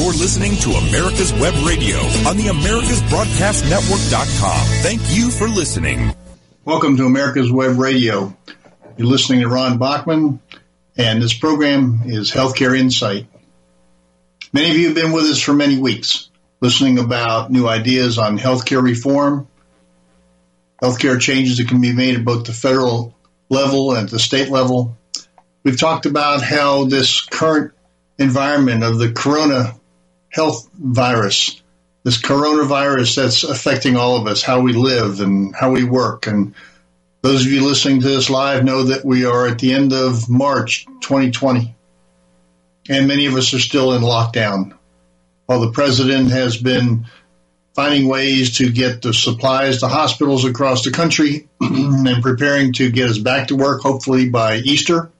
You're listening to America's Web Radio on the AmericasBroadcastNetwork.com. Thank you for listening. Welcome to America's Web Radio. You're listening to Ron Bachman, and this program is Healthcare Insight. Many of you have been with us for many weeks, listening about new ideas on healthcare reform, healthcare changes that can be made at both the federal level and the state level. We've talked about how this current environment of the corona health virus, this coronavirus that's affecting all of us, how we live and how we work. And those of you listening to this live know that we are at the end of March 2020 and many of us are still in lockdown. While the president has been finding ways to get the supplies to hospitals across the country and preparing to get us back to work, hopefully by Easter.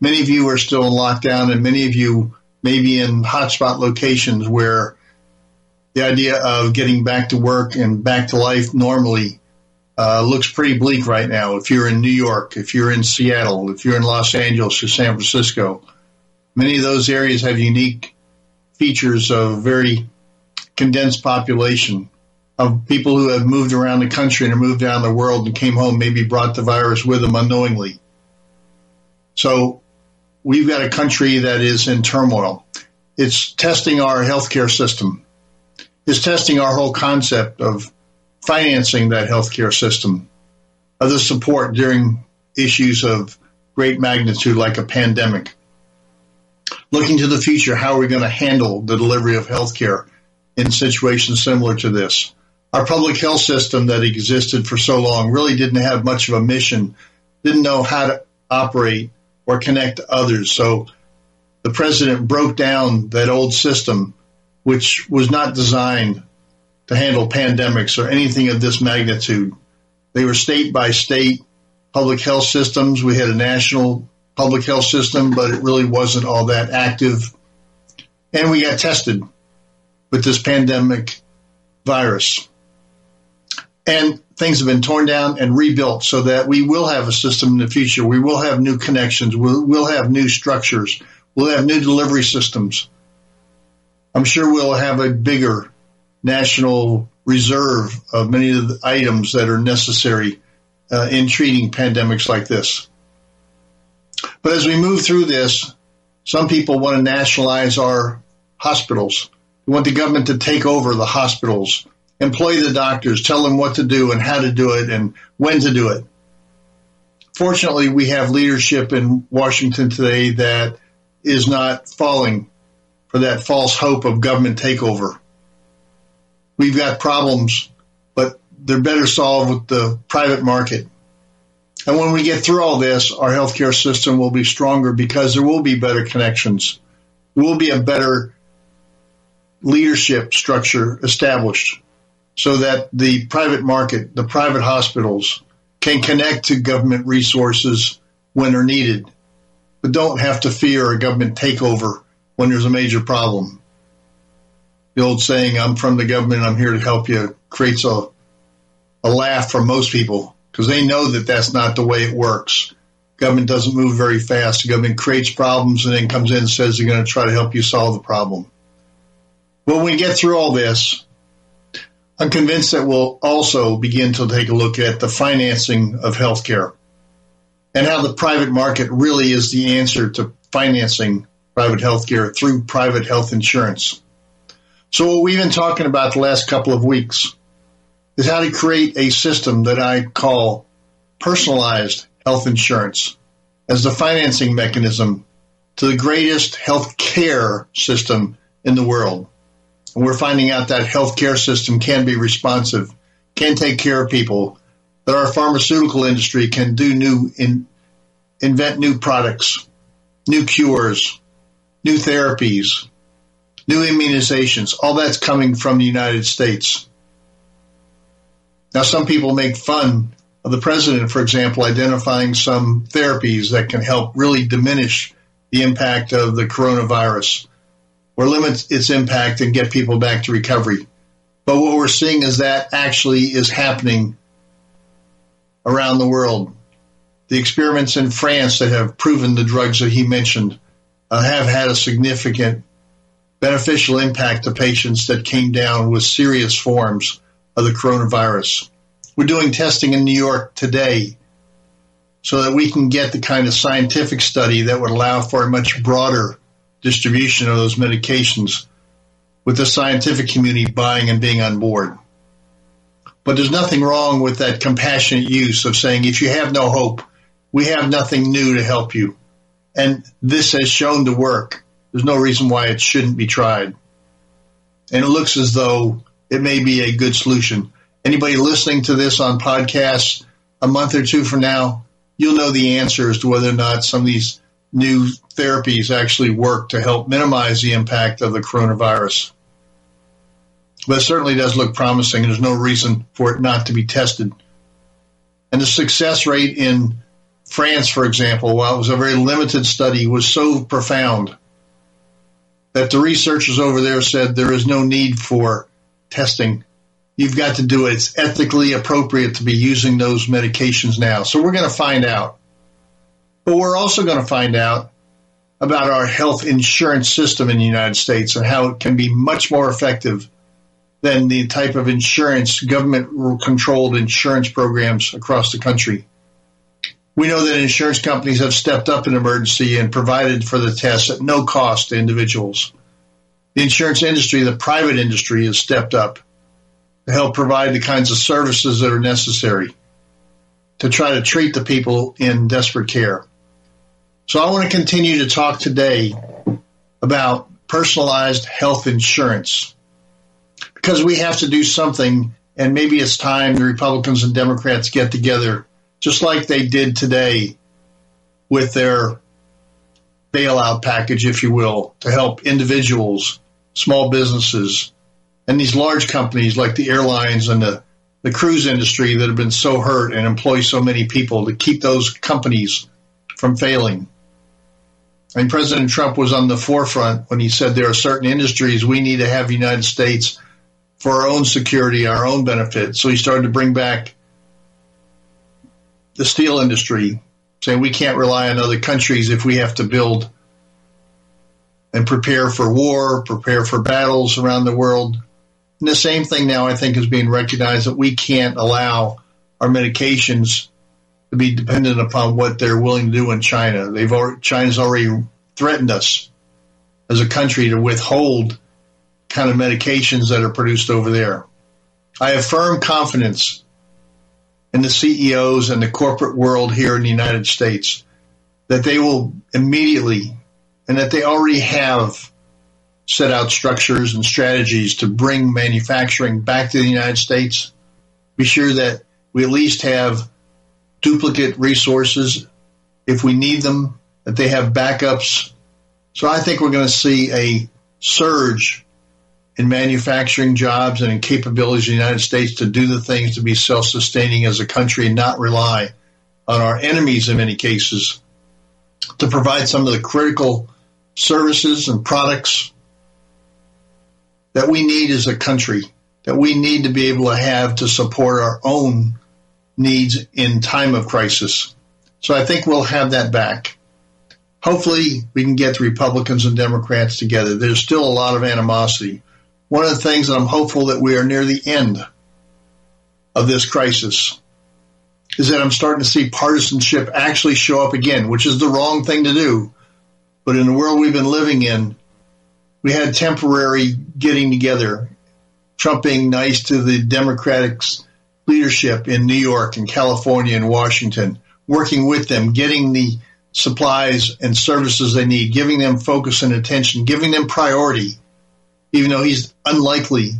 Many of you are still in lockdown, and many of you may be in hotspot locations where the idea of getting back to work and back to life normally uh, looks pretty bleak right now. If you're in New York, if you're in Seattle, if you're in Los Angeles or San Francisco, many of those areas have unique features of very condensed population of people who have moved around the country and moved around the world and came home, maybe brought the virus with them unknowingly. So we've got a country that is in turmoil. It's testing our healthcare system. It's testing our whole concept of financing that healthcare system, of the support during issues of great magnitude like a pandemic looking to the future, how are we going to handle the delivery of healthcare in situations similar to this? Our public health system that existed for so long really didn't have much of a mission, didn't know how to operate or connect others. So the president broke down that old system, which was not designed to handle pandemics or anything of this magnitude. They were state by state public health systems. We had a national public health system, but it really wasn't all that active. And we got tested with this pandemic virus. And things have been torn down and rebuilt so that we will have a system in the future. We will have new connections. We'll, we'll have new structures. We'll have new delivery systems. I'm sure we'll have a bigger national reserve of many of the items that are necessary uh, in treating pandemics like this. But as we move through this, some people want to nationalize our hospitals. We want the government to take over the hospitals, employ the doctors, tell them what to do and how to do it and when to do it. Fortunately, we have leadership in Washington today that is not falling for that false hope of government takeover. We've got problems, but they're better solved with the private market. And when we get through all this, our healthcare system will be stronger because there will be better connections. There will be a better leadership structure established so that the private market, the private hospitals can connect to government resources when they're needed, but don't have to fear a government takeover when there's a major problem. The old saying, I'm from the government, I'm here to help you, creates a, a laugh from most people because they know that that's not the way it works. Government doesn't move very fast. The government creates problems and then comes in and says they're going to try to help you solve the problem. When we get through all this, I'm convinced that we'll also begin to take a look at the financing of healthcare and how the private market really is the answer to financing private healthcare through private health insurance. So what we've been talking about the last couple of weeks is how to create a system that I call personalized health insurance as the financing mechanism to the greatest health care system in the world. And we're finding out that healthcare system can be responsive, can take care of people, that our pharmaceutical industry can do new, in, invent new products, new cures, new therapies, new immunizations. All that's coming from the United States. Now, some people make fun of the president, for example, identifying some therapies that can help really diminish the impact of the coronavirus or limit its impact and get people back to recovery. But what we're seeing is that actually is happening around the world. The experiments in France that have proven the drugs that he mentioned uh, have had a significant beneficial impact to patients that came down with serious forms of the coronavirus. We're doing testing in New York today so that we can get the kind of scientific study that would allow for a much broader distribution of those medications with the scientific community buying and being on board. But there's nothing wrong with that compassionate use of saying, if you have no hope, we have nothing new to help you. And this has shown to work. There's no reason why it shouldn't be tried. And it looks as though it may be a good solution. Anybody listening to this on podcasts a month or two from now, you'll know the answer as to whether or not some of these new therapies actually work to help minimize the impact of the coronavirus. But it certainly does look promising. There's no reason for it not to be tested. And the success rate in France, for example, while it was a very limited study, was so profound that the researchers over there said there is no need for testing. You've got to do it. It's ethically appropriate to be using those medications now. So we're going to find out. But we're also going to find out about our health insurance system in the United States and how it can be much more effective than the type of insurance, government controlled insurance programs across the country. We know that insurance companies have stepped up in emergency and provided for the tests at no cost to individuals. The insurance industry, the private industry, has stepped up to help provide the kinds of services that are necessary to try to treat the people in desperate care. So I want to continue to talk today about personalized health insurance because we have to do something and maybe it's time the Republicans and Democrats get together just like they did today with their bailout package, if you will, to help individuals, small businesses, and these large companies like the airlines and the, the cruise industry that have been so hurt and employ so many people to keep those companies from failing. And President Trump was on the forefront when he said there are certain industries we need to have the United States for our own security, our own benefit. So he started to bring back the steel industry, saying we can't rely on other countries if we have to build and prepare for war, prepare for battles around the world. And the same thing now, I think, is being recognized that we can't allow our medications to be dependent upon what they're willing to do in China. They've already, China's already threatened us as a country to withhold kind of medications that are produced over there. I have firm confidence in the CEOs and the corporate world here in the United States that they will immediately and that they already have set out structures and strategies to bring manufacturing back to the United States. Be sure that we at least have duplicate resources if we need them, that they have backups. So I think we're going to see a surge in manufacturing jobs and in capabilities in the United States to do the things to be self-sustaining as a country and not rely on our enemies in many cases to provide some of the critical services and products that we need as a country, that we need to be able to have to support our own needs in time of crisis. So I think we'll have that back. Hopefully we can get the Republicans and Democrats together. There's still a lot of animosity one of the things that I'm hopeful that we are near the end of this crisis is that I'm starting to see partisanship actually show up again, which is the wrong thing to do. But in the world we've been living in, we had temporary getting together, Trump being nice to the Democratic leadership in New York and California and Washington, working with them, getting the supplies and services they need, giving them focus and attention, giving them priority even though he's unlikely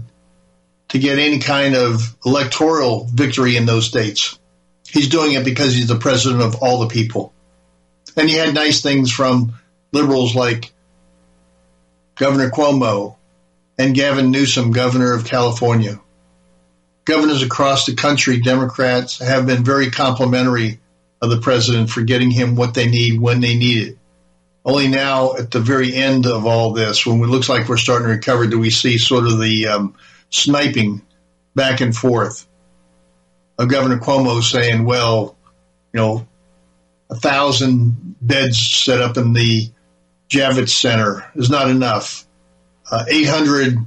to get any kind of electoral victory in those states. He's doing it because he's the president of all the people. And he had nice things from liberals like Governor Cuomo and Gavin Newsom, governor of California. Governors across the country, Democrats, have been very complimentary of the president for getting him what they need when they need it. Only now, at the very end of all this, when it looks like we're starting to recover, do we see sort of the um, sniping back and forth of Governor Cuomo saying, well, you know, a thousand beds set up in the Javits Center is not enough. uh, 800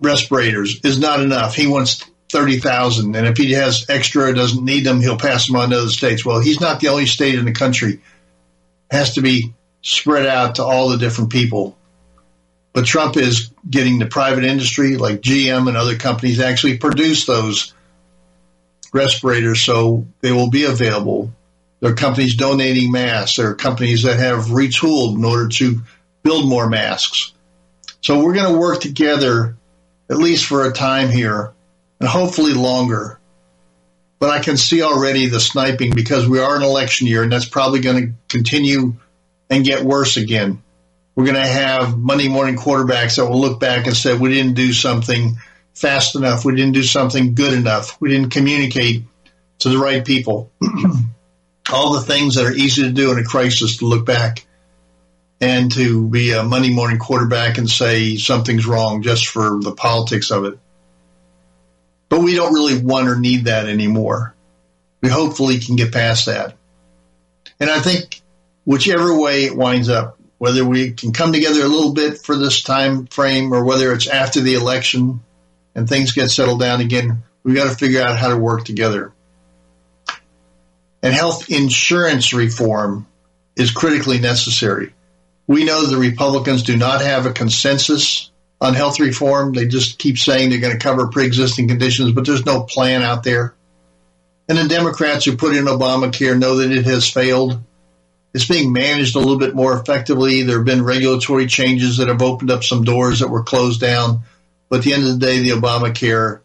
respirators is not enough. He wants 30,000. And if he has extra, or doesn't need them, he'll pass them on to other states. Well, he's not the only state in the country. It has to be spread out to all the different people. But Trump is getting the private industry like GM and other companies actually produce those respirators so they will be available. There are companies donating masks. There are companies that have retooled in order to build more masks. So we're going to work together at least for a time here and hopefully longer. But I can see already the sniping because we are an election year and that's probably going to continue and get worse again. We're going to have Monday morning quarterbacks that will look back and say, we didn't do something fast enough. We didn't do something good enough. We didn't communicate to the right people. All the things that are easy to do in a crisis to look back and to be a Monday morning quarterback and say something's wrong just for the politics of it. But we don't really want or need that anymore. We hopefully can get past that. And I think whichever way it winds up, whether we can come together a little bit for this time frame or whether it's after the election and things get settled down again, we've got to figure out how to work together. And health insurance reform is critically necessary. We know the Republicans do not have a consensus on health reform. They just keep saying they're going to cover pre-existing conditions, but there's no plan out there. And the Democrats who put in Obamacare know that it has failed. It's being managed a little bit more effectively. There have been regulatory changes that have opened up some doors that were closed down. But at the end of the day, the Obamacare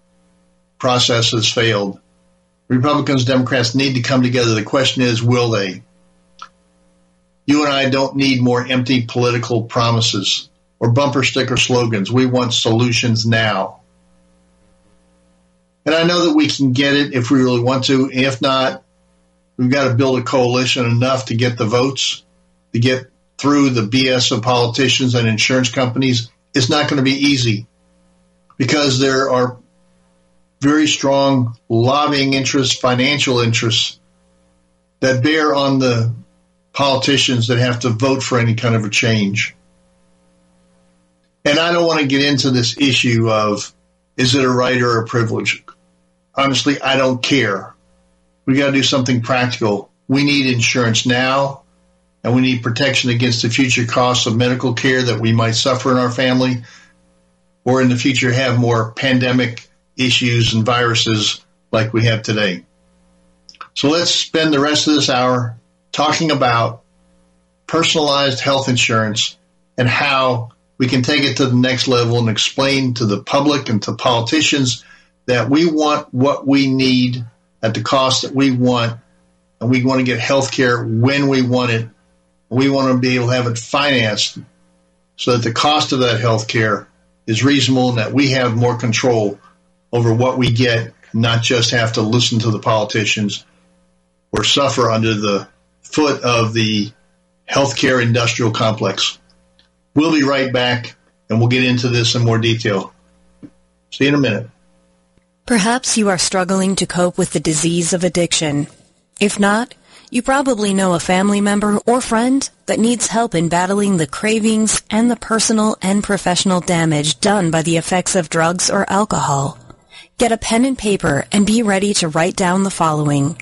process has failed. Republicans, Democrats need to come together. The question is, will they? You and I don't need more empty political promises or bumper sticker slogans. We want solutions now. And I know that we can get it if we really want to. If not, We've got to build a coalition enough to get the votes, to get through the BS of politicians and insurance companies. It's not going to be easy because there are very strong lobbying interests, financial interests that bear on the politicians that have to vote for any kind of a change. And I don't want to get into this issue of is it a right or a privilege? Honestly, I don't care. We got to do something practical. We need insurance now, and we need protection against the future costs of medical care that we might suffer in our family, or in the future have more pandemic issues and viruses like we have today. So let's spend the rest of this hour talking about personalized health insurance and how we can take it to the next level and explain to the public and to politicians that we want what we need at the cost that we want, and we want to get health care when we want it. We want to be able to have it financed so that the cost of that health care is reasonable and that we have more control over what we get, not just have to listen to the politicians or suffer under the foot of the healthcare industrial complex. We'll be right back and we'll get into this in more detail. See you in a minute. Perhaps you are struggling to cope with the disease of addiction. If not, you probably know a family member or friend that needs help in battling the cravings and the personal and professional damage done by the effects of drugs or alcohol. Get a pen and paper and be ready to write down the following.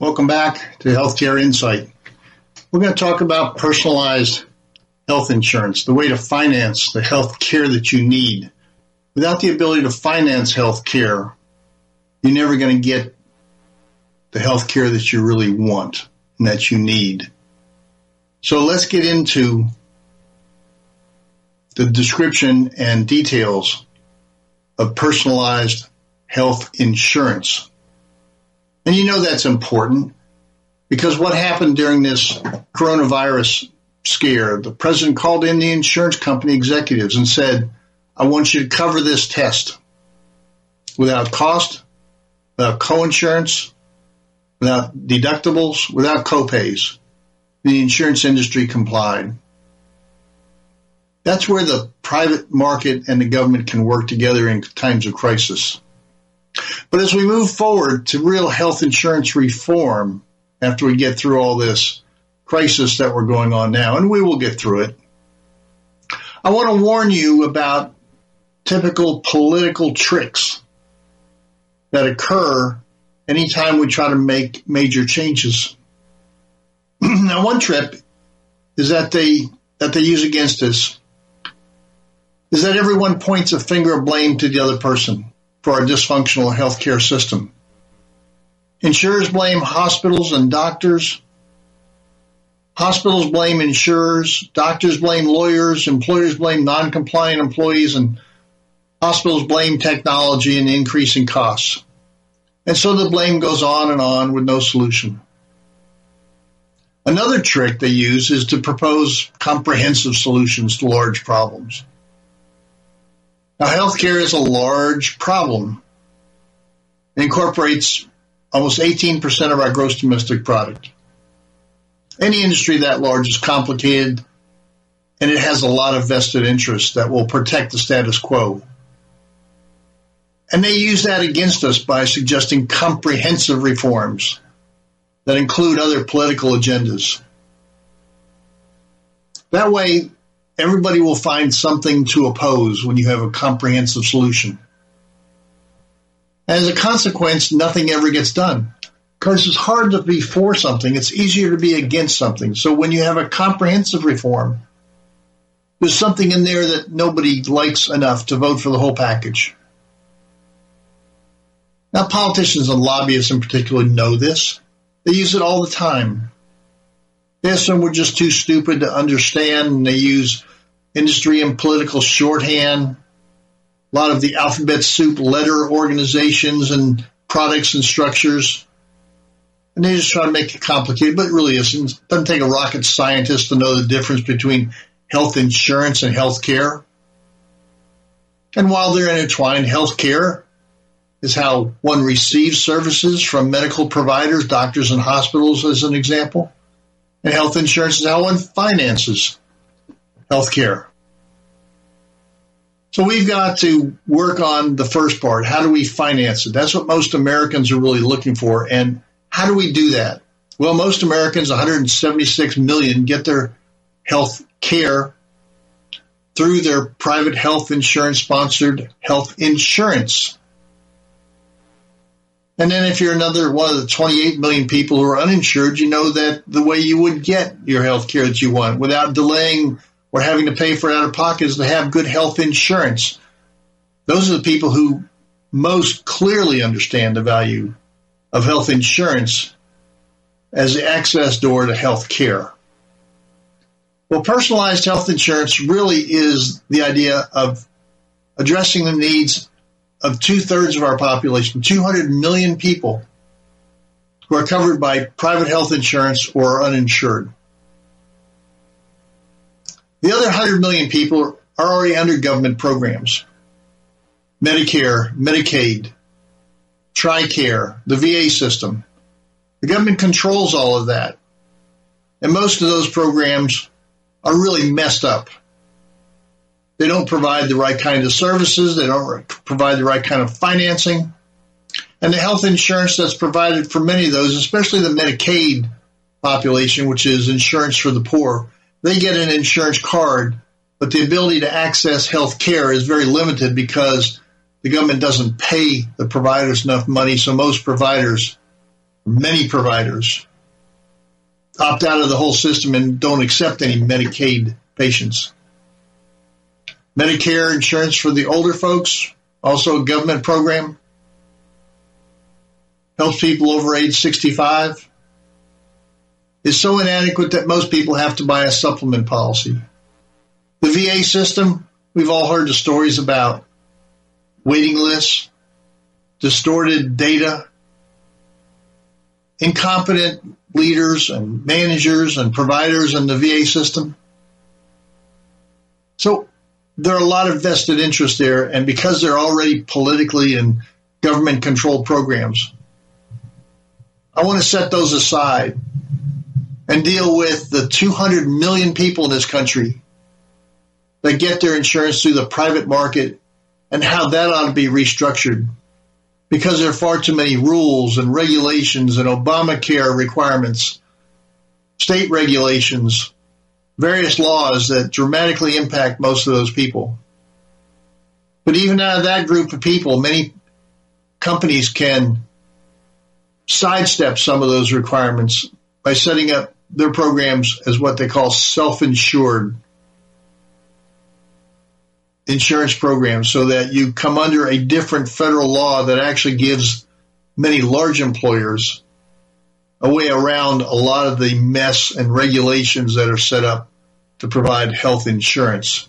Welcome back to Healthcare Insight. We're going to talk about personalized health insurance, the way to finance the health care that you need. Without the ability to finance health care, you're never going to get the health care that you really want and that you need. So let's get into the description and details of personalized health insurance. And you know that's important because what happened during this coronavirus scare, the president called in the insurance company executives and said, I want you to cover this test without cost, without coinsurance, without deductibles, without copays. The insurance industry complied. That's where the private market and the government can work together in times of crisis. But as we move forward to real health insurance reform, after we get through all this crisis that we're going on now, and we will get through it, I want to warn you about typical political tricks that occur anytime we try to make major changes. now, one trip is that they that they use against us is that everyone points a finger of blame to the other person for our dysfunctional healthcare system. Insurers blame hospitals and doctors. Hospitals blame insurers. Doctors blame lawyers. Employers blame non-compliant employees and hospitals blame technology and increasing costs. And so the blame goes on and on with no solution. Another trick they use is to propose comprehensive solutions to large problems. Now, healthcare is a large problem. It incorporates almost 18% of our gross domestic product. Any industry that large is complicated and it has a lot of vested interests that will protect the status quo. And they use that against us by suggesting comprehensive reforms that include other political agendas. That way, everybody will find something to oppose when you have a comprehensive solution. As a consequence, nothing ever gets done. Because it's hard to be for something, it's easier to be against something. So when you have a comprehensive reform, there's something in there that nobody likes enough to vote for the whole package. Now, politicians and lobbyists in particular know this. They use it all the time. They assume we're just too stupid to understand, and they use industry and political shorthand, a lot of the alphabet soup letter organizations and products and structures. And they just try to make it complicated, but it really isn't. It doesn't take a rocket scientist to know the difference between health insurance and health care. And while they're intertwined, health care is how one receives services from medical providers, doctors, and hospitals, as an example. And health insurance is how one finances health care. So we've got to work on the first part. How do we finance it? That's what most Americans are really looking for. And how do we do that? Well, most Americans, 176 million, get their health care through their private health insurance sponsored health insurance. And then if you're another one of the 28 million people who are uninsured, you know that the way you would get your health care that you want without delaying or having to pay for out of pocket is to have good health insurance. Those are the people who most clearly understand the value of health insurance as the access door to health care. Well, personalized health insurance really is the idea of addressing the needs of two thirds of our population, 200 million people who are covered by private health insurance or are uninsured. The other 100 million people are already under government programs. Medicare, Medicaid, TRICARE, the VA system. The government controls all of that. And most of those programs are really messed up. They don't provide the right kind of services. They don't provide the right kind of financing. And the health insurance that's provided for many of those, especially the Medicaid population, which is insurance for the poor, they get an insurance card, but the ability to access health care is very limited because the government doesn't pay the providers enough money. So most providers, many providers, opt out of the whole system and don't accept any Medicaid patients. Medicare insurance for the older folks, also a government program. Helps people over age 65. Is so inadequate that most people have to buy a supplement policy. The VA system, we've all heard the stories about waiting lists, distorted data, incompetent leaders and managers and providers in the VA system. So there are a lot of vested interests there, and because they're already politically and government controlled programs, I want to set those aside and deal with the 200 million people in this country that get their insurance through the private market and how that ought to be restructured because there are far too many rules and regulations and Obamacare requirements, state regulations, various laws that dramatically impact most of those people. But even out of that group of people, many companies can sidestep some of those requirements by setting up their programs as what they call self-insured insurance programs so that you come under a different federal law that actually gives many large employers a way around a lot of the mess and regulations that are set up to provide health insurance.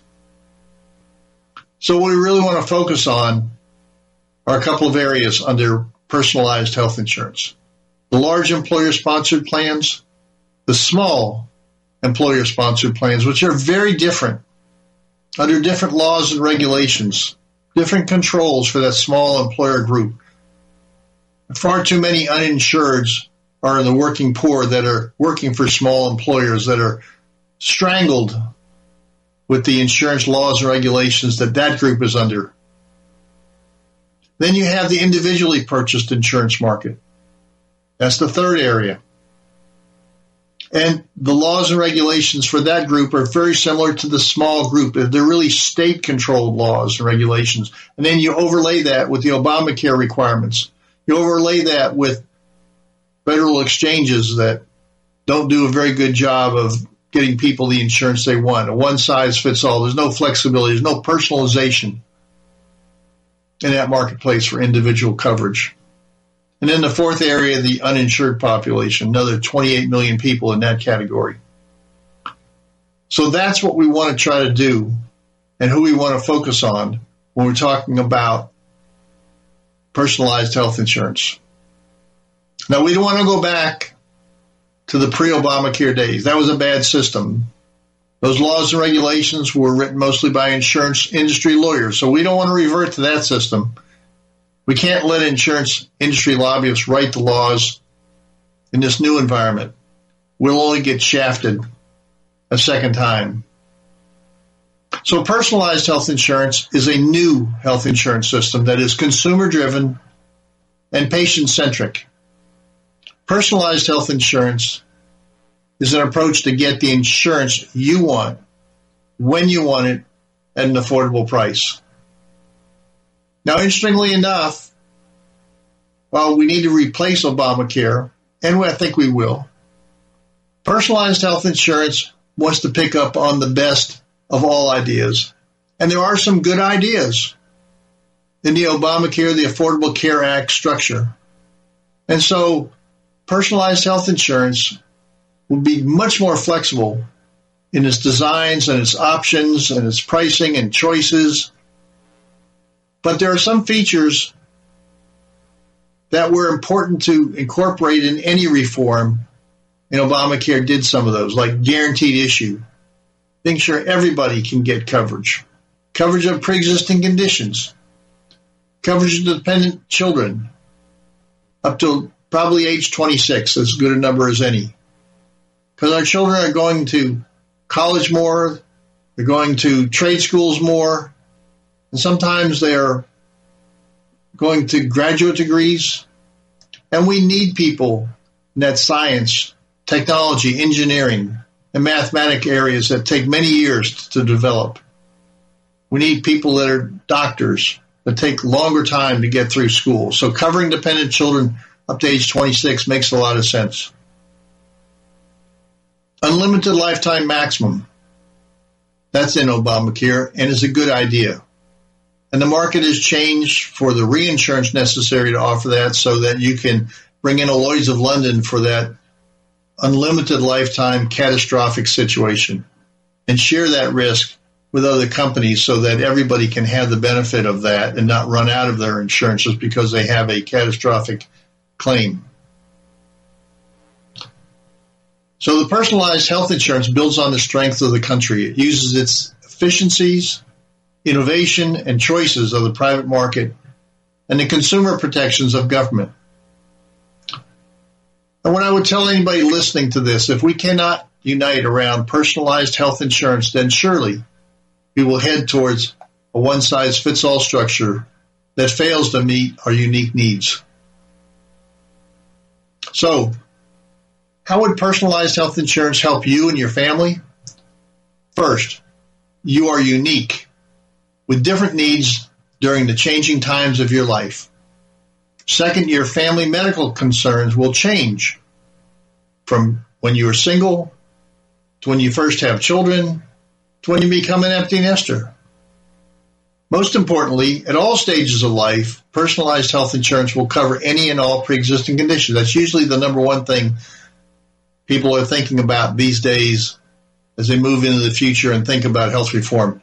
So what we really want to focus on are a couple of areas under personalized health insurance. The large employer sponsored plans, the small employer sponsored plans, which are very different under different laws and regulations, different controls for that small employer group. Far too many uninsureds are in the working poor that are working for small employers that are strangled with the insurance laws and regulations that that group is under. Then you have the individually purchased insurance market. That's the third area. And the laws and regulations for that group are very similar to the small group. They're really state controlled laws and regulations. And then you overlay that with the Obamacare requirements. You overlay that with federal exchanges that don't do a very good job of getting people the insurance they want. A one size fits all. There's no flexibility. There's no personalization in that marketplace for individual coverage. And then the fourth area, the uninsured population, another 28 million people in that category. So that's what we want to try to do and who we want to focus on when we're talking about personalized health insurance. Now, we don't want to go back to the pre Obamacare days. That was a bad system. Those laws and regulations were written mostly by insurance industry lawyers. So we don't want to revert to that system. We can't let insurance industry lobbyists write the laws in this new environment. We'll only get shafted a second time. So personalized health insurance is a new health insurance system that is consumer driven and patient centric. Personalized health insurance is an approach to get the insurance you want when you want it at an affordable price. Now, interestingly enough, while we need to replace Obamacare, and I think we will, personalized health insurance wants to pick up on the best of all ideas. And there are some good ideas in the Obamacare, the Affordable Care Act structure. And so personalized health insurance will be much more flexible in its designs and its options and its pricing and choices but there are some features that were important to incorporate in any reform, and Obamacare did some of those, like guaranteed issue. making sure everybody can get coverage. Coverage of pre-existing conditions. Coverage of dependent children up to probably age 26, as good a number as any. Because our children are going to college more, they're going to trade schools more, and sometimes they're going to graduate degrees. And we need people in that science, technology, engineering, and mathematic areas that take many years to develop. We need people that are doctors that take longer time to get through school. So covering dependent children up to age 26 makes a lot of sense. Unlimited lifetime maximum. That's in Obamacare and is a good idea. And the market has changed for the reinsurance necessary to offer that so that you can bring in a Lloyd's of London for that unlimited lifetime catastrophic situation and share that risk with other companies so that everybody can have the benefit of that and not run out of their insurance just because they have a catastrophic claim. So the personalized health insurance builds on the strength of the country. It uses its efficiencies, innovation, and choices of the private market and the consumer protections of government. And what I would tell anybody listening to this, if we cannot unite around personalized health insurance, then surely we will head towards a one size fits all structure that fails to meet our unique needs. So how would personalized health insurance help you and your family? First, you are unique with different needs during the changing times of your life. Second, your family medical concerns will change from when you are single to when you first have children to when you become an empty nester. Most importantly, at all stages of life, personalized health insurance will cover any and all pre-existing conditions. That's usually the number one thing people are thinking about these days as they move into the future and think about health reform.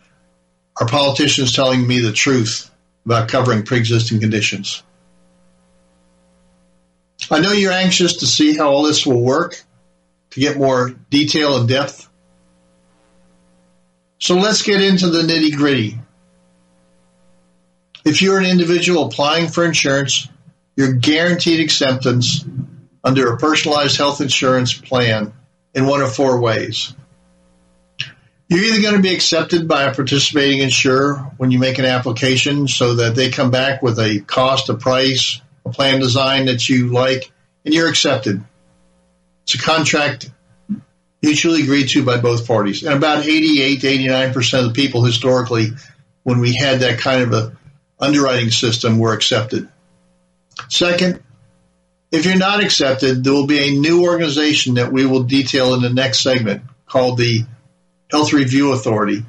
Are politicians telling me the truth about covering pre-existing conditions? I know you're anxious to see how all this will work, to get more detail and depth. So let's get into the nitty gritty. If you're an individual applying for insurance, you're guaranteed acceptance under a personalized health insurance plan in one of four ways. You're either going to be accepted by a participating insurer when you make an application so that they come back with a cost, a price, a plan design that you like, and you're accepted. It's a contract mutually agreed to by both parties. And about 88 to 89% of the people historically, when we had that kind of a underwriting system, were accepted. Second, if you're not accepted, there will be a new organization that we will detail in the next segment called the Health Review Authority.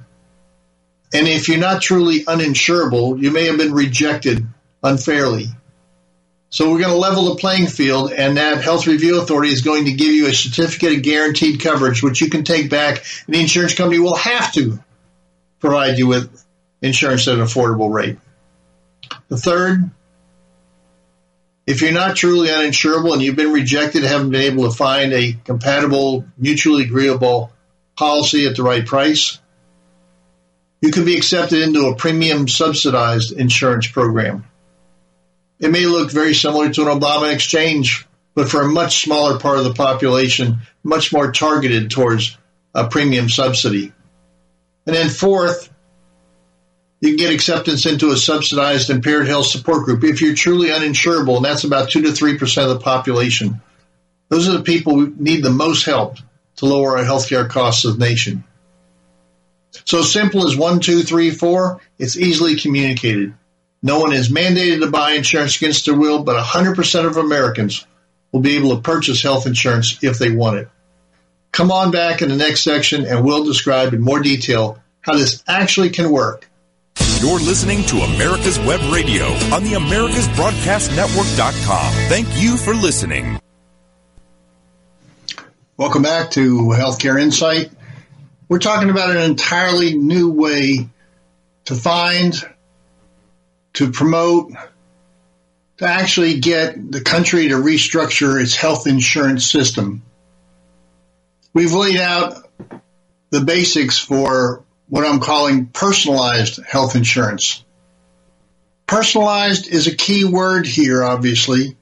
And if you're not truly uninsurable, you may have been rejected unfairly. So we're going to level the playing field, and that Health Review Authority is going to give you a certificate of guaranteed coverage, which you can take back, and the insurance company will have to provide you with insurance at an affordable rate. The third, if you're not truly uninsurable and you've been rejected, haven't been able to find a compatible, mutually agreeable policy at the right price, you can be accepted into a premium subsidized insurance program. It may look very similar to an Obama exchange, but for a much smaller part of the population, much more targeted towards a premium subsidy. And then fourth, you can get acceptance into a subsidized impaired health support group if you're truly uninsurable, and that's about 2 to 3% of the population. Those are the people who need the most help to lower our healthcare costs of nation. So simple as one, two, three, four, it's easily communicated. No one is mandated to buy insurance against their will, but 100% of Americans will be able to purchase health insurance if they want it. Come on back in the next section and we'll describe in more detail how this actually can work you're listening to America's Web Radio on the AmericasBroadcastNetwork.com. Thank you for listening. Welcome back to Healthcare Insight. We're talking about an entirely new way to find, to promote, to actually get the country to restructure its health insurance system. We've laid out the basics for what I'm calling personalized health insurance. Personalized is a key word here, obviously.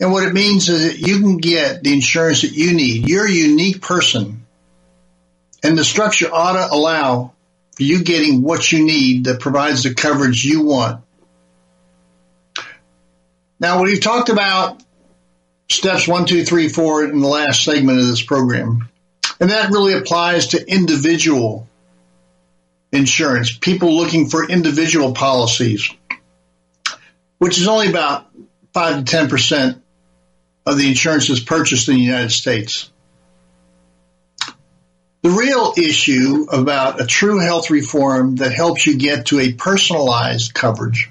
And what it means is that you can get the insurance that you need. You're a unique person. And the structure ought to allow for you getting what you need that provides the coverage you want. Now, we've talked about steps one, two, three, four in the last segment of this program. And that really applies to individual insurance, people looking for individual policies, which is only about 5 to 10% of the insurance that's purchased in the United States. The real issue about a true health reform that helps you get to a personalized coverage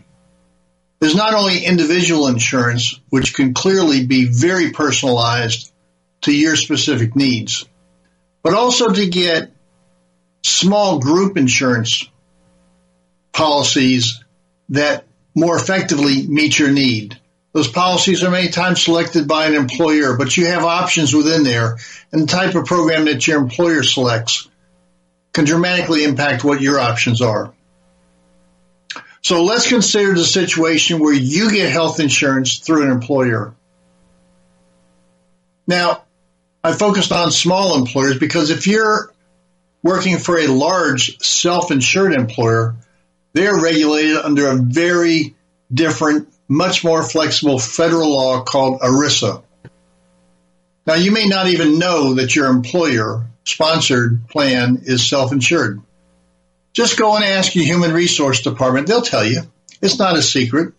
is not only individual insurance, which can clearly be very personalized to your specific needs, but also to get small group insurance policies that more effectively meet your need. Those policies are many times selected by an employer, but you have options within there, and the type of program that your employer selects can dramatically impact what your options are. So let's consider the situation where you get health insurance through an employer. Now, I focused on small employers because if you're working for a large self-insured employer, they're regulated under a very different, much more flexible federal law called ERISA. Now, you may not even know that your employer sponsored plan is self-insured. Just go and ask your human resource department. They'll tell you. It's not a secret.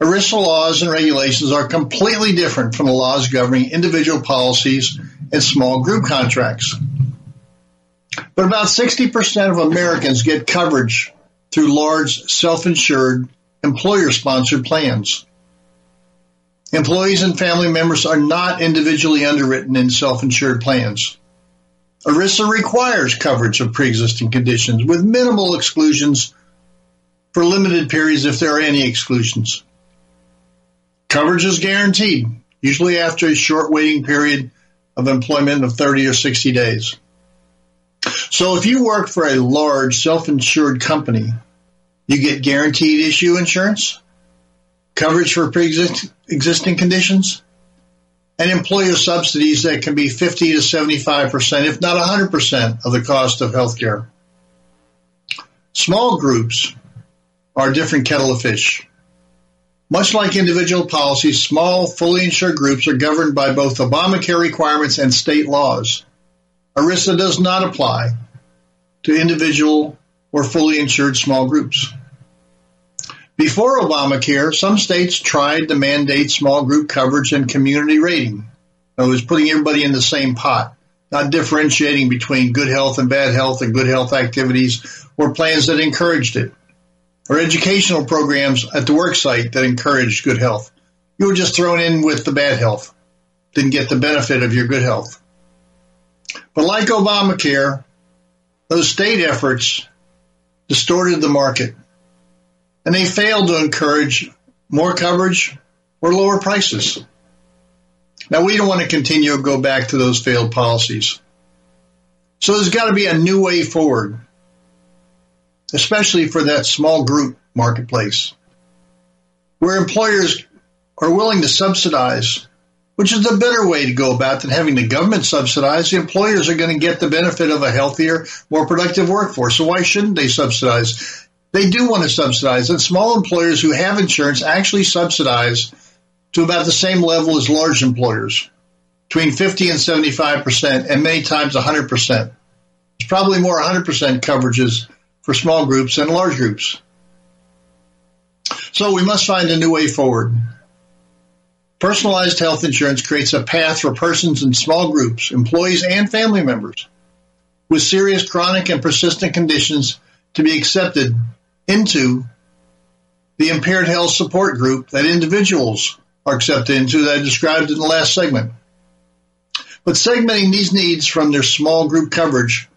ERISA laws and regulations are completely different from the laws governing individual policies and small group contracts. But about 60% of Americans get coverage through large self-insured employer-sponsored plans. Employees and family members are not individually underwritten in self-insured plans. ERISA requires coverage of pre-existing conditions with minimal exclusions for limited periods if there are any exclusions. Coverage is guaranteed, usually after a short waiting period of employment of 30 or 60 days. So if you work for a large self-insured company, you get guaranteed issue insurance, coverage for pre-existing conditions, and employer subsidies that can be 50 to 75%, if not 100% of the cost of healthcare. Small groups are a different kettle of fish. Much like individual policies, small, fully insured groups are governed by both Obamacare requirements and state laws. ERISA does not apply to individual or fully insured small groups. Before Obamacare, some states tried to mandate small group coverage and community rating. It was putting everybody in the same pot, not differentiating between good health and bad health and good health activities or plans that encouraged it or educational programs at the work site that encouraged good health. You were just thrown in with the bad health, didn't get the benefit of your good health. But like Obamacare, those state efforts distorted the market and they failed to encourage more coverage or lower prices. Now we don't want to continue to go back to those failed policies. So there's got to be a new way forward especially for that small group marketplace, where employers are willing to subsidize, which is the better way to go about than having the government subsidize. The employers are going to get the benefit of a healthier, more productive workforce. So why shouldn't they subsidize? They do want to subsidize, and small employers who have insurance actually subsidize to about the same level as large employers, between 50 and 75 percent, and many times 100 percent. It's probably more 100 percent coverages for small groups and large groups. So we must find a new way forward. Personalized health insurance creates a path for persons in small groups, employees and family members with serious chronic and persistent conditions to be accepted into the impaired health support group that individuals are accepted into that I described in the last segment. But segmenting these needs from their small group coverage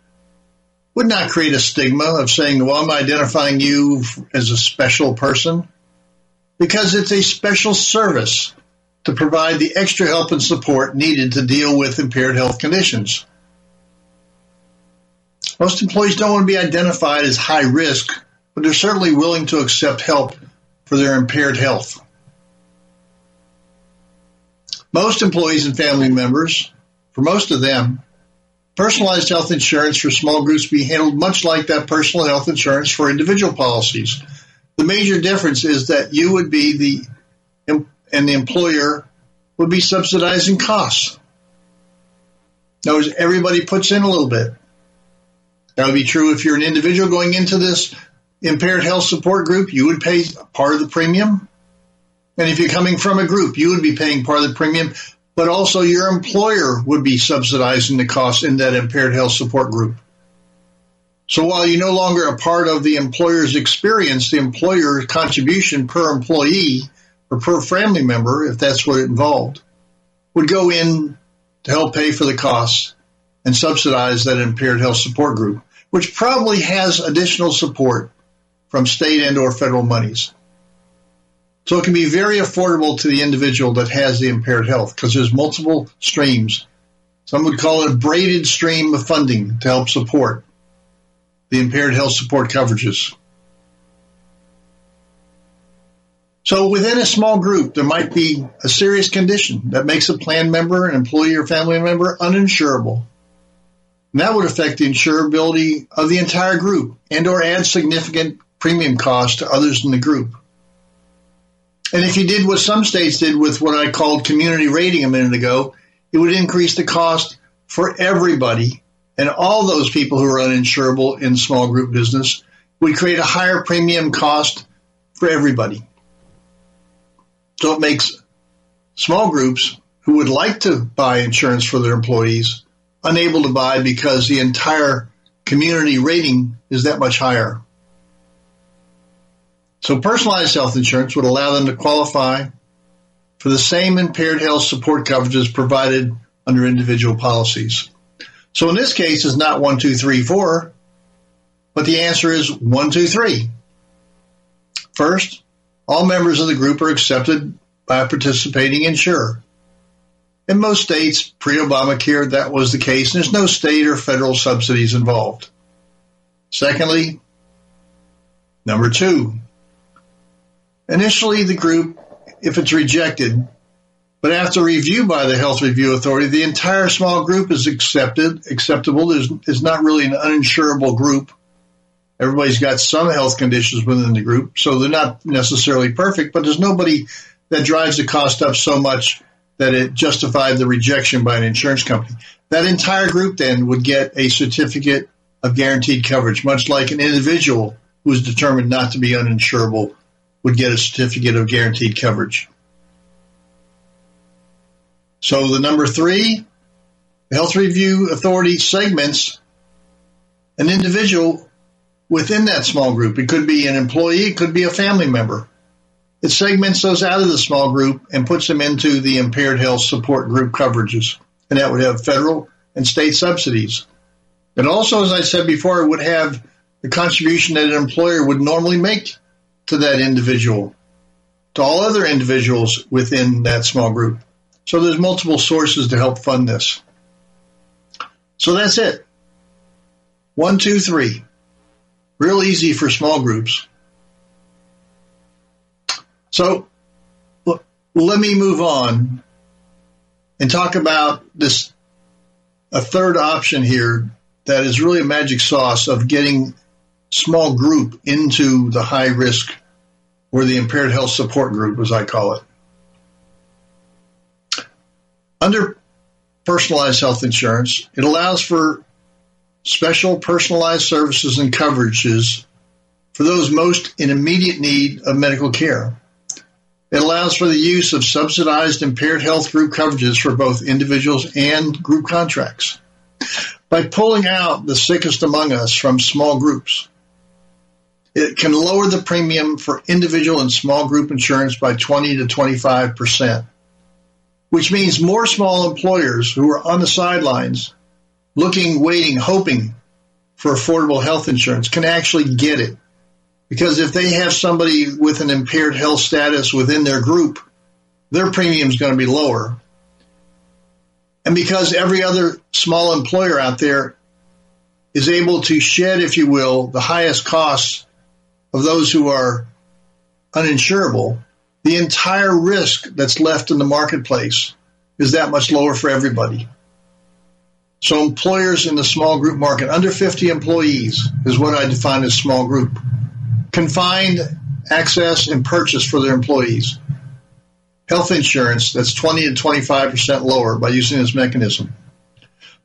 would not create a stigma of saying, well, I'm identifying you as a special person because it's a special service to provide the extra help and support needed to deal with impaired health conditions. Most employees don't want to be identified as high risk, but they're certainly willing to accept help for their impaired health. Most employees and family members, for most of them, Personalized health insurance for small groups be handled much like that personal health insurance for individual policies. The major difference is that you would be the and the employer would be subsidizing costs. Notice everybody puts in a little bit. That would be true if you're an individual going into this impaired health support group, you would pay part of the premium. And if you're coming from a group, you would be paying part of the premium but also your employer would be subsidizing the cost in that impaired health support group. So while you're no longer a part of the employer's experience, the employer's contribution per employee or per family member, if that's what it involved, would go in to help pay for the costs and subsidize that impaired health support group. which probably has additional support from state and or federal monies. So it can be very affordable to the individual that has the impaired health because there's multiple streams. Some would call it a braided stream of funding to help support the impaired health support coverages. So within a small group, there might be a serious condition that makes a plan member, an employee or family member uninsurable. And that would affect the insurability of the entire group and or add significant premium cost to others in the group. And if you did what some states did with what I called community rating a minute ago, it would increase the cost for everybody and all those people who are uninsurable in small group business would create a higher premium cost for everybody. So it makes small groups who would like to buy insurance for their employees unable to buy because the entire community rating is that much higher. So personalized health insurance would allow them to qualify for the same impaired health support coverages provided under individual policies. So in this case, it's not one, two, three, four, but the answer is one, two, three. First, all members of the group are accepted by a participating insurer. In most states, pre-Obamacare, that was the case, and there's no state or federal subsidies involved. Secondly, number two, initially the group, if it's rejected, but after review by the Health Review Authority, the entire small group is accepted, acceptable. There's, it's not really an uninsurable group. Everybody's got some health conditions within the group, so they're not necessarily perfect, but there's nobody that drives the cost up so much that it justified the rejection by an insurance company. That entire group then would get a certificate of guaranteed coverage, much like an individual who is determined not to be uninsurable would get a certificate of guaranteed coverage. So the number three, the Health Review Authority segments an individual within that small group. It could be an employee, it could be a family member. It segments those out of the small group and puts them into the impaired health support group coverages. And that would have federal and state subsidies. And also, as I said before, it would have the contribution that an employer would normally make to that individual, to all other individuals within that small group. So there's multiple sources to help fund this. So that's it. One, two, three. Real easy for small groups. So let me move on and talk about this a third option here that is really a magic sauce of getting small group into the high risk or the impaired health support group, as I call it. Under personalized health insurance, it allows for special personalized services and coverages for those most in immediate need of medical care. It allows for the use of subsidized impaired health group coverages for both individuals and group contracts. By pulling out the sickest among us from small groups, it can lower the premium for individual and small group insurance by 20 to 25 percent which means more small employers who are on the sidelines looking, waiting, hoping for affordable health insurance can actually get it. Because if they have somebody with an impaired health status within their group, their premium is going to be lower. And because every other small employer out there is able to shed, if you will, the highest costs of those who are uninsurable, the entire risk that's left in the marketplace is that much lower for everybody. So employers in the small group market, under 50 employees is what I define as small group, can find access and purchase for their employees. Health insurance that's 20 to 25% lower by using this mechanism.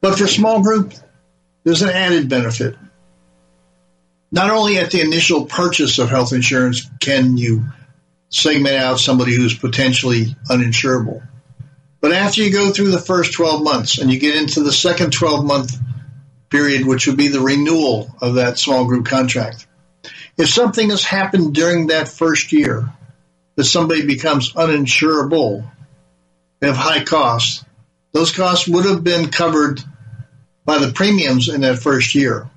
But for small group, there's an added benefit. Not only at the initial purchase of health insurance can you segment out somebody who's potentially uninsurable. But after you go through the first 12 months and you get into the second 12 month period, which would be the renewal of that small group contract, if something has happened during that first year that somebody becomes uninsurable, they have high costs, those costs would have been covered by the premiums in that first year.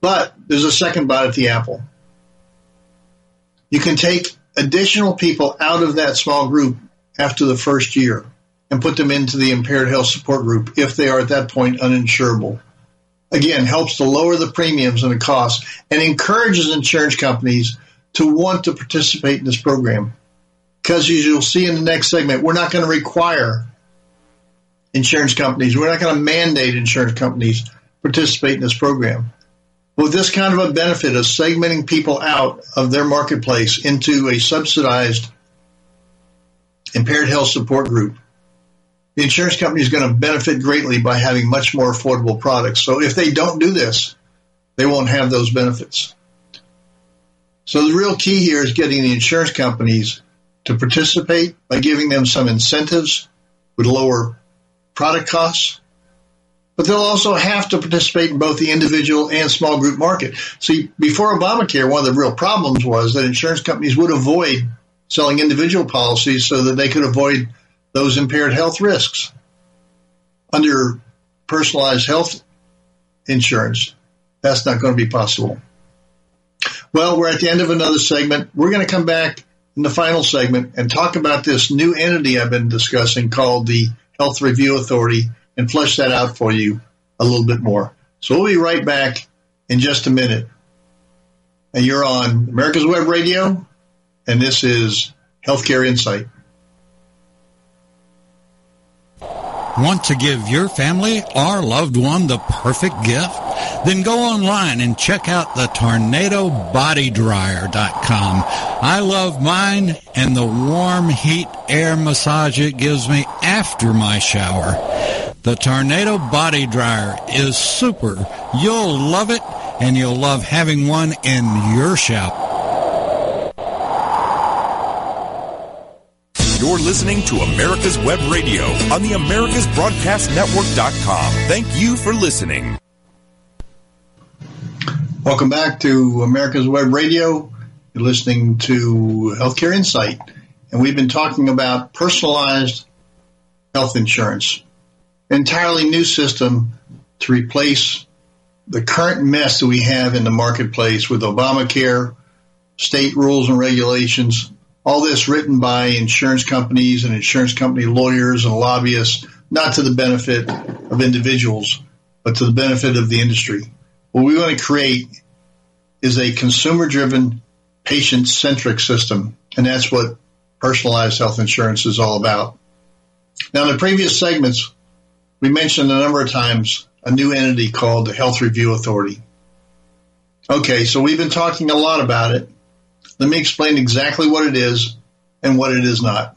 But there's a second bite at the apple. You can take additional people out of that small group after the first year and put them into the impaired health support group if they are at that point uninsurable. Again, helps to lower the premiums and the costs and encourages insurance companies to want to participate in this program. Because as you'll see in the next segment, we're not going to require insurance companies, we're not going to mandate insurance companies participate in this program. With this kind of a benefit of segmenting people out of their marketplace into a subsidized impaired health support group, the insurance company is going to benefit greatly by having much more affordable products. So if they don't do this, they won't have those benefits. So the real key here is getting the insurance companies to participate by giving them some incentives with lower product costs but they'll also have to participate in both the individual and small group market. See, before Obamacare, one of the real problems was that insurance companies would avoid selling individual policies so that they could avoid those impaired health risks. Under personalized health insurance, that's not going to be possible. Well, we're at the end of another segment. We're going to come back in the final segment and talk about this new entity I've been discussing called the Health Review Authority and flesh that out for you a little bit more. So we'll be right back in just a minute. And you're on America's Web Radio, and this is Healthcare Insight. Want to give your family or loved one the perfect gift? Then go online and check out the tornadobodydryer.com. I love mine and the warm heat air massage it gives me after my shower. The Tornado Body Dryer is super. You'll love it and you'll love having one in your shop. You're listening to America's Web Radio on the AmericasBroadcastNetwork.com. Thank you for listening. Welcome back to America's Web Radio. You're listening to Healthcare Insight, and we've been talking about personalized health insurance entirely new system to replace the current mess that we have in the marketplace with Obamacare, state rules and regulations, all this written by insurance companies and insurance company lawyers and lobbyists, not to the benefit of individuals, but to the benefit of the industry. What we want to create is a consumer driven, patient centric system. And that's what personalized health insurance is all about. Now, in the previous segments, we mentioned a number of times a new entity called the Health Review Authority. Okay, so we've been talking a lot about it. Let me explain exactly what it is and what it is not.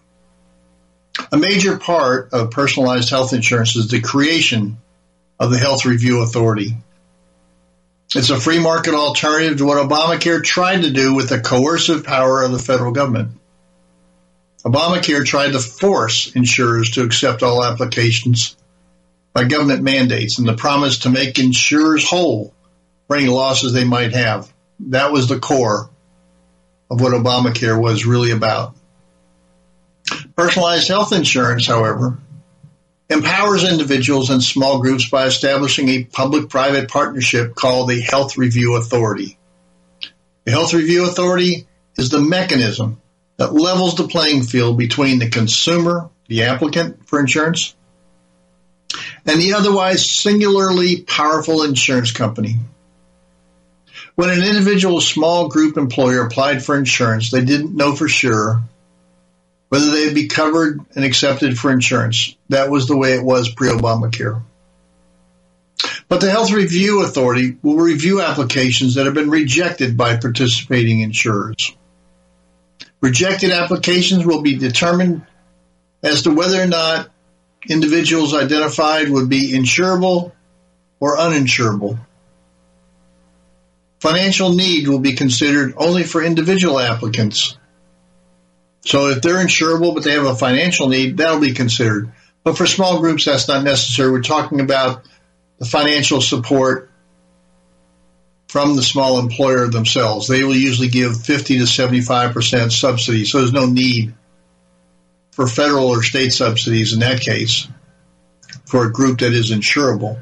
A major part of personalized health insurance is the creation of the Health Review Authority. It's a free market alternative to what Obamacare tried to do with the coercive power of the federal government. Obamacare tried to force insurers to accept all applications by government mandates and the promise to make insurers whole for any losses they might have. That was the core of what Obamacare was really about. Personalized health insurance, however, empowers individuals and small groups by establishing a public-private partnership called the Health Review Authority. The Health Review Authority is the mechanism that levels the playing field between the consumer, the applicant for insurance, and the otherwise singularly powerful insurance company. When an individual small group employer applied for insurance, they didn't know for sure whether they'd be covered and accepted for insurance. That was the way it was pre-Obamacare. But the Health Review Authority will review applications that have been rejected by participating insurers. Rejected applications will be determined as to whether or not individuals identified would be insurable or uninsurable. Financial need will be considered only for individual applicants. So if they're insurable but they have a financial need, that'll be considered. But for small groups, that's not necessary. We're talking about the financial support from the small employer themselves. They will usually give 50 to 75% subsidy, so there's no need for federal or state subsidies in that case for a group that is insurable.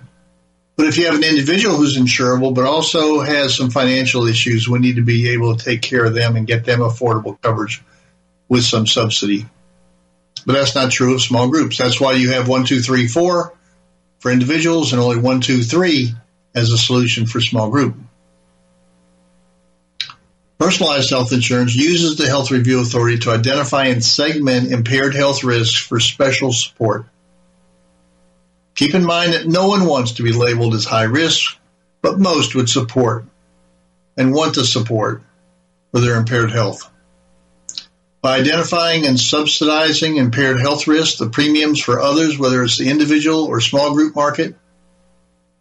But if you have an individual who's insurable but also has some financial issues, we need to be able to take care of them and get them affordable coverage with some subsidy. But that's not true of small groups. That's why you have one, two, three, four for individuals and only one, two, three as a solution for small group. Personalized health insurance uses the Health Review Authority to identify and segment impaired health risks for special support. Keep in mind that no one wants to be labeled as high risk, but most would support and want to support for their impaired health. By identifying and subsidizing impaired health risks, the premiums for others, whether it's the individual or small group market,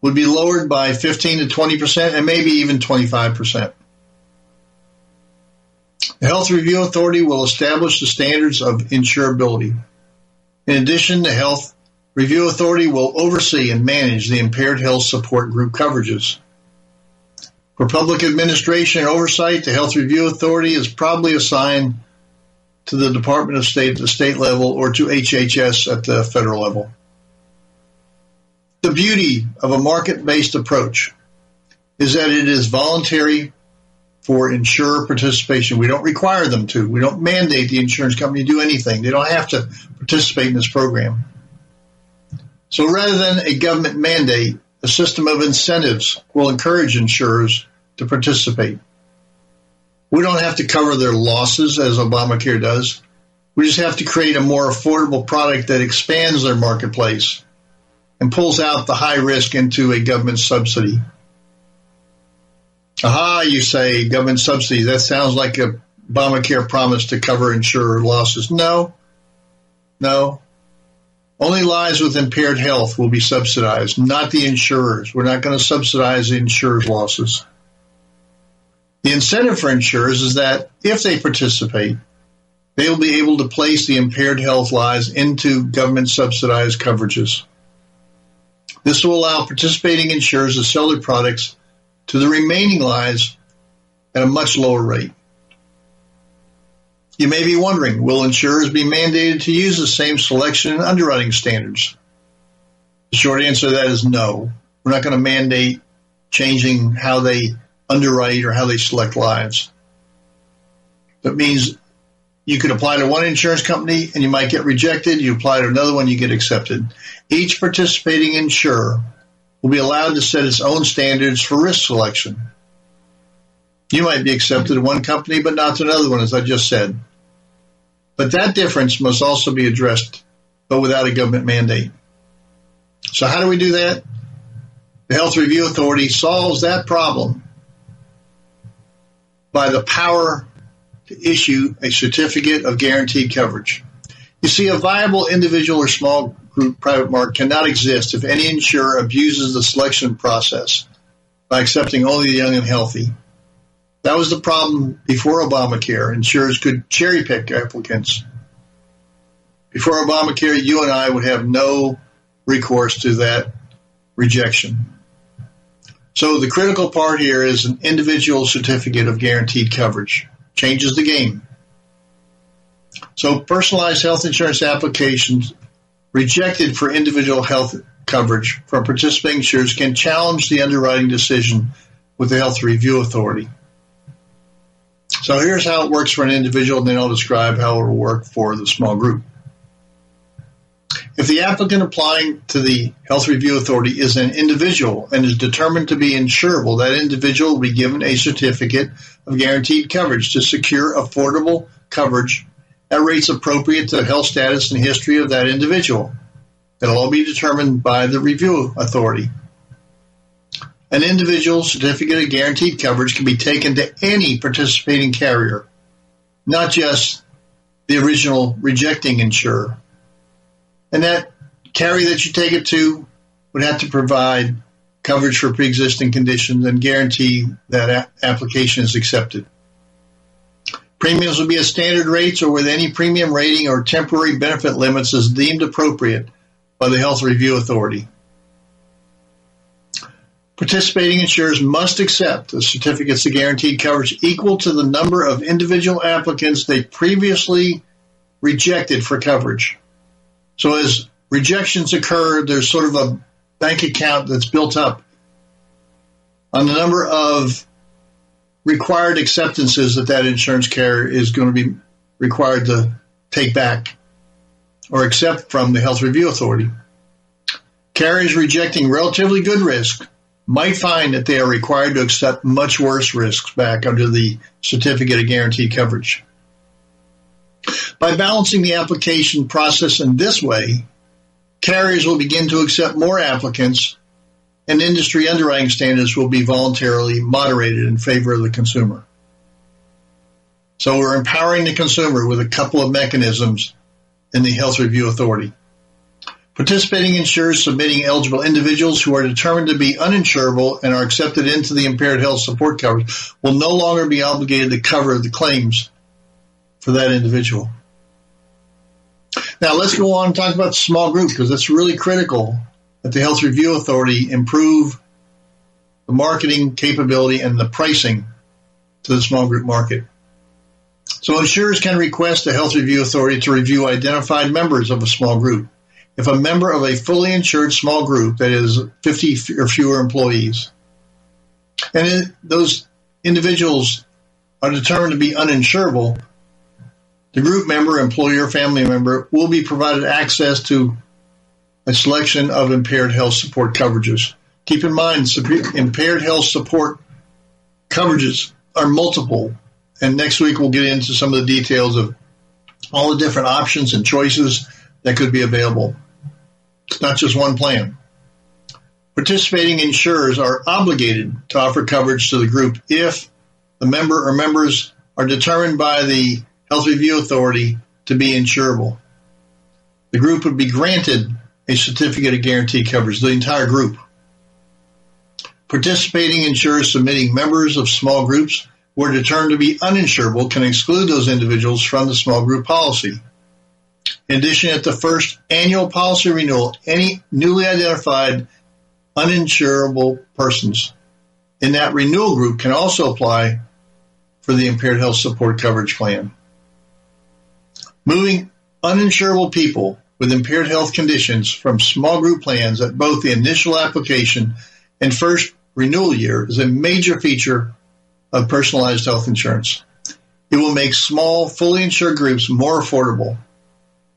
would be lowered by 15 to 20% and maybe even 25%. The Health Review Authority will establish the standards of insurability. In addition, the Health Review Authority will oversee and manage the impaired health support group coverages. For public administration and oversight, the Health Review Authority is probably assigned to the Department of State at the state level or to HHS at the federal level. The beauty of a market-based approach is that it is voluntary for insurer participation. We don't require them to. We don't mandate the insurance company to do anything. They don't have to participate in this program. So rather than a government mandate, a system of incentives will encourage insurers to participate. We don't have to cover their losses as Obamacare does. We just have to create a more affordable product that expands their marketplace and pulls out the high risk into a government subsidy. Aha, you say government subsidy. That sounds like a Obamacare promise to cover insurer losses. No, no. Only lives with impaired health will be subsidized, not the insurers. We're not going to subsidize the insurers' losses. The incentive for insurers is that if they participate, they will be able to place the impaired health lives into government subsidized coverages. This will allow participating insurers to sell their products to the remaining lives at a much lower rate. You may be wondering, will insurers be mandated to use the same selection and underwriting standards? The short answer to that is no. We're not going to mandate changing how they underwrite or how they select lives. That means you could apply to one insurance company and you might get rejected. You apply to another one, you get accepted. Each participating insurer will be allowed to set its own standards for risk selection. You might be accepted to one company, but not to another one, as I just said. But that difference must also be addressed, but without a government mandate. So how do we do that? The Health Review Authority solves that problem by the power to issue a certificate of guaranteed coverage. You see, a viable individual or small group private market cannot exist if any insurer abuses the selection process by accepting only the young and healthy. That was the problem before Obamacare. Insurers could cherry pick applicants. Before Obamacare, you and I would have no recourse to that rejection. So the critical part here is an individual certificate of guaranteed coverage. Changes the game. So personalized health insurance applications rejected for individual health coverage from participating insurers can challenge the underwriting decision with the Health Review Authority. So here's how it works for an individual, and then I'll describe how it will work for the small group. If the applicant applying to the Health Review Authority is an individual and is determined to be insurable, that individual will be given a certificate of guaranteed coverage to secure affordable coverage at rates appropriate to the health status and history of that individual. It'll all be determined by the review authority. An individual certificate of guaranteed coverage can be taken to any participating carrier, not just the original rejecting insurer. And that carrier that you take it to would have to provide coverage for pre-existing conditions and guarantee that a- application is accepted. Premiums will be at standard rates or with any premium rating or temporary benefit limits as deemed appropriate by the Health Review Authority. Participating insurers must accept the certificates of guaranteed coverage equal to the number of individual applicants they previously rejected for coverage. So as rejections occur, there's sort of a bank account that's built up on the number of required acceptances that that insurance carrier is going to be required to take back or accept from the Health Review Authority. Carriers rejecting relatively good risk might find that they are required to accept much worse risks back under the certificate of guaranteed coverage. By balancing the application process in this way, carriers will begin to accept more applicants and industry underwriting standards will be voluntarily moderated in favor of the consumer. So we're empowering the consumer with a couple of mechanisms in the Health Review Authority. Participating insurers submitting eligible individuals who are determined to be uninsurable and are accepted into the impaired health support coverage will no longer be obligated to cover the claims for that individual. Now let's go on and talk about small group because it's really critical that the Health Review Authority improve the marketing capability and the pricing to the small group market. So insurers can request the Health Review Authority to review identified members of a small group. If a member of a fully insured small group that is 50 or fewer employees, and those individuals are determined to be uninsurable, the group member, employer, family member will be provided access to a selection of impaired health support coverages. Keep in mind, impaired health support coverages are multiple, and next week we'll get into some of the details of all the different options and choices that could be available. It's not just one plan. Participating insurers are obligated to offer coverage to the group if the member or members are determined by the Health Review Authority to be insurable. The group would be granted a certificate of guarantee covers the entire group. Participating insurers submitting members of small groups who are determined to be uninsurable can exclude those individuals from the small group policy. In addition, at the first annual policy renewal, any newly identified uninsurable persons in that renewal group can also apply for the impaired health support coverage plan. Moving uninsurable people with impaired health conditions from small group plans at both the initial application and first renewal year is a major feature of personalized health insurance. It will make small, fully insured groups more affordable.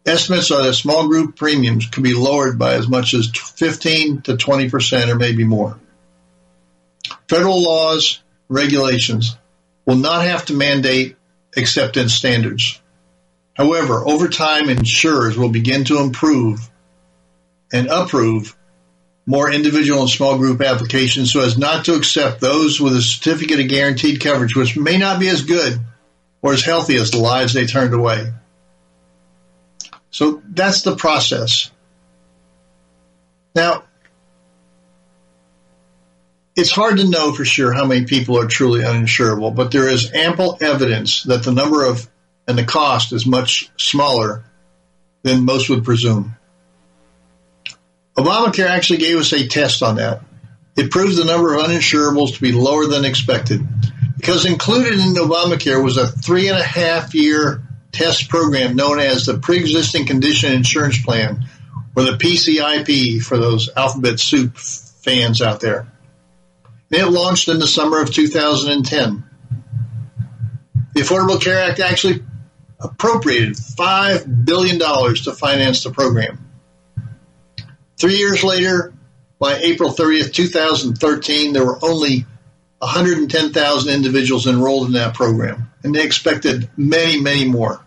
Estimates are that small group premiums can be lowered by as much as 15 to 20 percent or maybe more. Federal laws, regulations will not have to mandate acceptance standards. However, over time, insurers will begin to improve and approve more individual and small group applications so as not to accept those with a certificate of guaranteed coverage, which may not be as good or as healthy as the lives they turned away. So that's the process. Now, it's hard to know for sure how many people are truly uninsurable, but there is ample evidence that the number of and the cost is much smaller than most would presume. Obamacare actually gave us a test on that. It proved the number of uninsurables to be lower than expected because included in Obamacare was a three and a half year test program known as the Pre-Existing Condition Insurance Plan, or the PCIP for those alphabet soup fans out there. It launched in the summer of 2010. The Affordable Care Act actually appropriated $5 billion to finance the program. Three years later, by April 30th, 2013, there were only 110,000 individuals enrolled in that program, and they expected many, many more.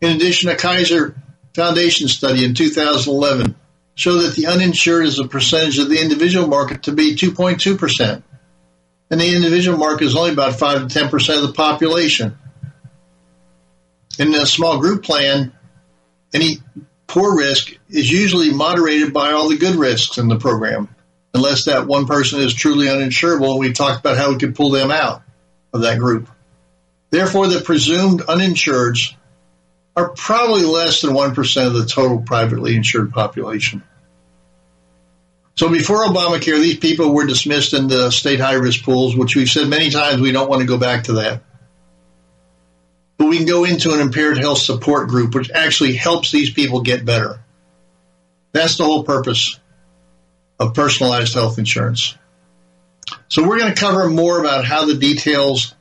In addition, a Kaiser Foundation study in 2011 showed that the uninsured is a percentage of the individual market to be 2.2%, and the individual market is only about 5 to 10% of the population in a small group plan, any poor risk is usually moderated by all the good risks in the program, unless that one person is truly uninsurable. We talked about how we could pull them out of that group. Therefore, the presumed uninsureds are probably less than 1% of the total privately insured population. So before Obamacare, these people were dismissed into state high risk pools, which we've said many times we don't want to go back to that but we can go into an impaired health support group, which actually helps these people get better. That's the whole purpose of personalized health insurance. So we're going to cover more about how the details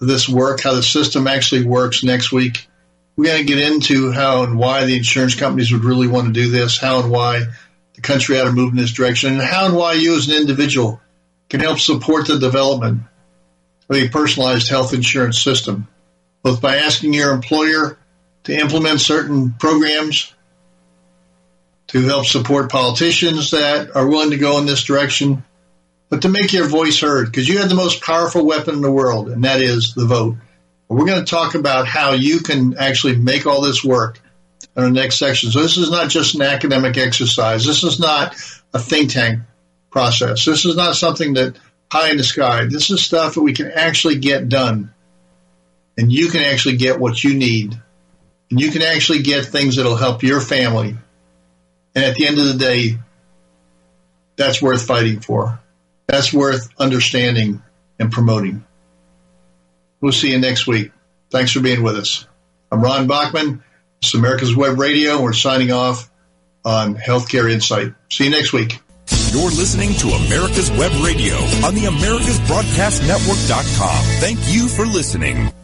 of this work, how the system actually works next week. We're going to get into how and why the insurance companies would really want to do this, how and why the country ought to move in this direction, and how and why you as an individual can help support the development of a personalized health insurance system, both by asking your employer to implement certain programs to help support politicians that are willing to go in this direction, but to make your voice heard because you have the most powerful weapon in the world, and that is the vote. We're going to talk about how you can actually make all this work in our next section. So this is not just an academic exercise. This is not a think tank process. This is not something that high in the sky. This is stuff that we can actually get done. And you can actually get what you need. And you can actually get things that'll help your family. And at the end of the day, that's worth fighting for. That's worth understanding and promoting. We'll see you next week. Thanks for being with us. I'm Ron Bachman. It's America's Web Radio. We're signing off on Healthcare Insight. See you next week. You're listening to America's Web Radio on the AmericasBroadcastNetwork.com. Thank you for listening.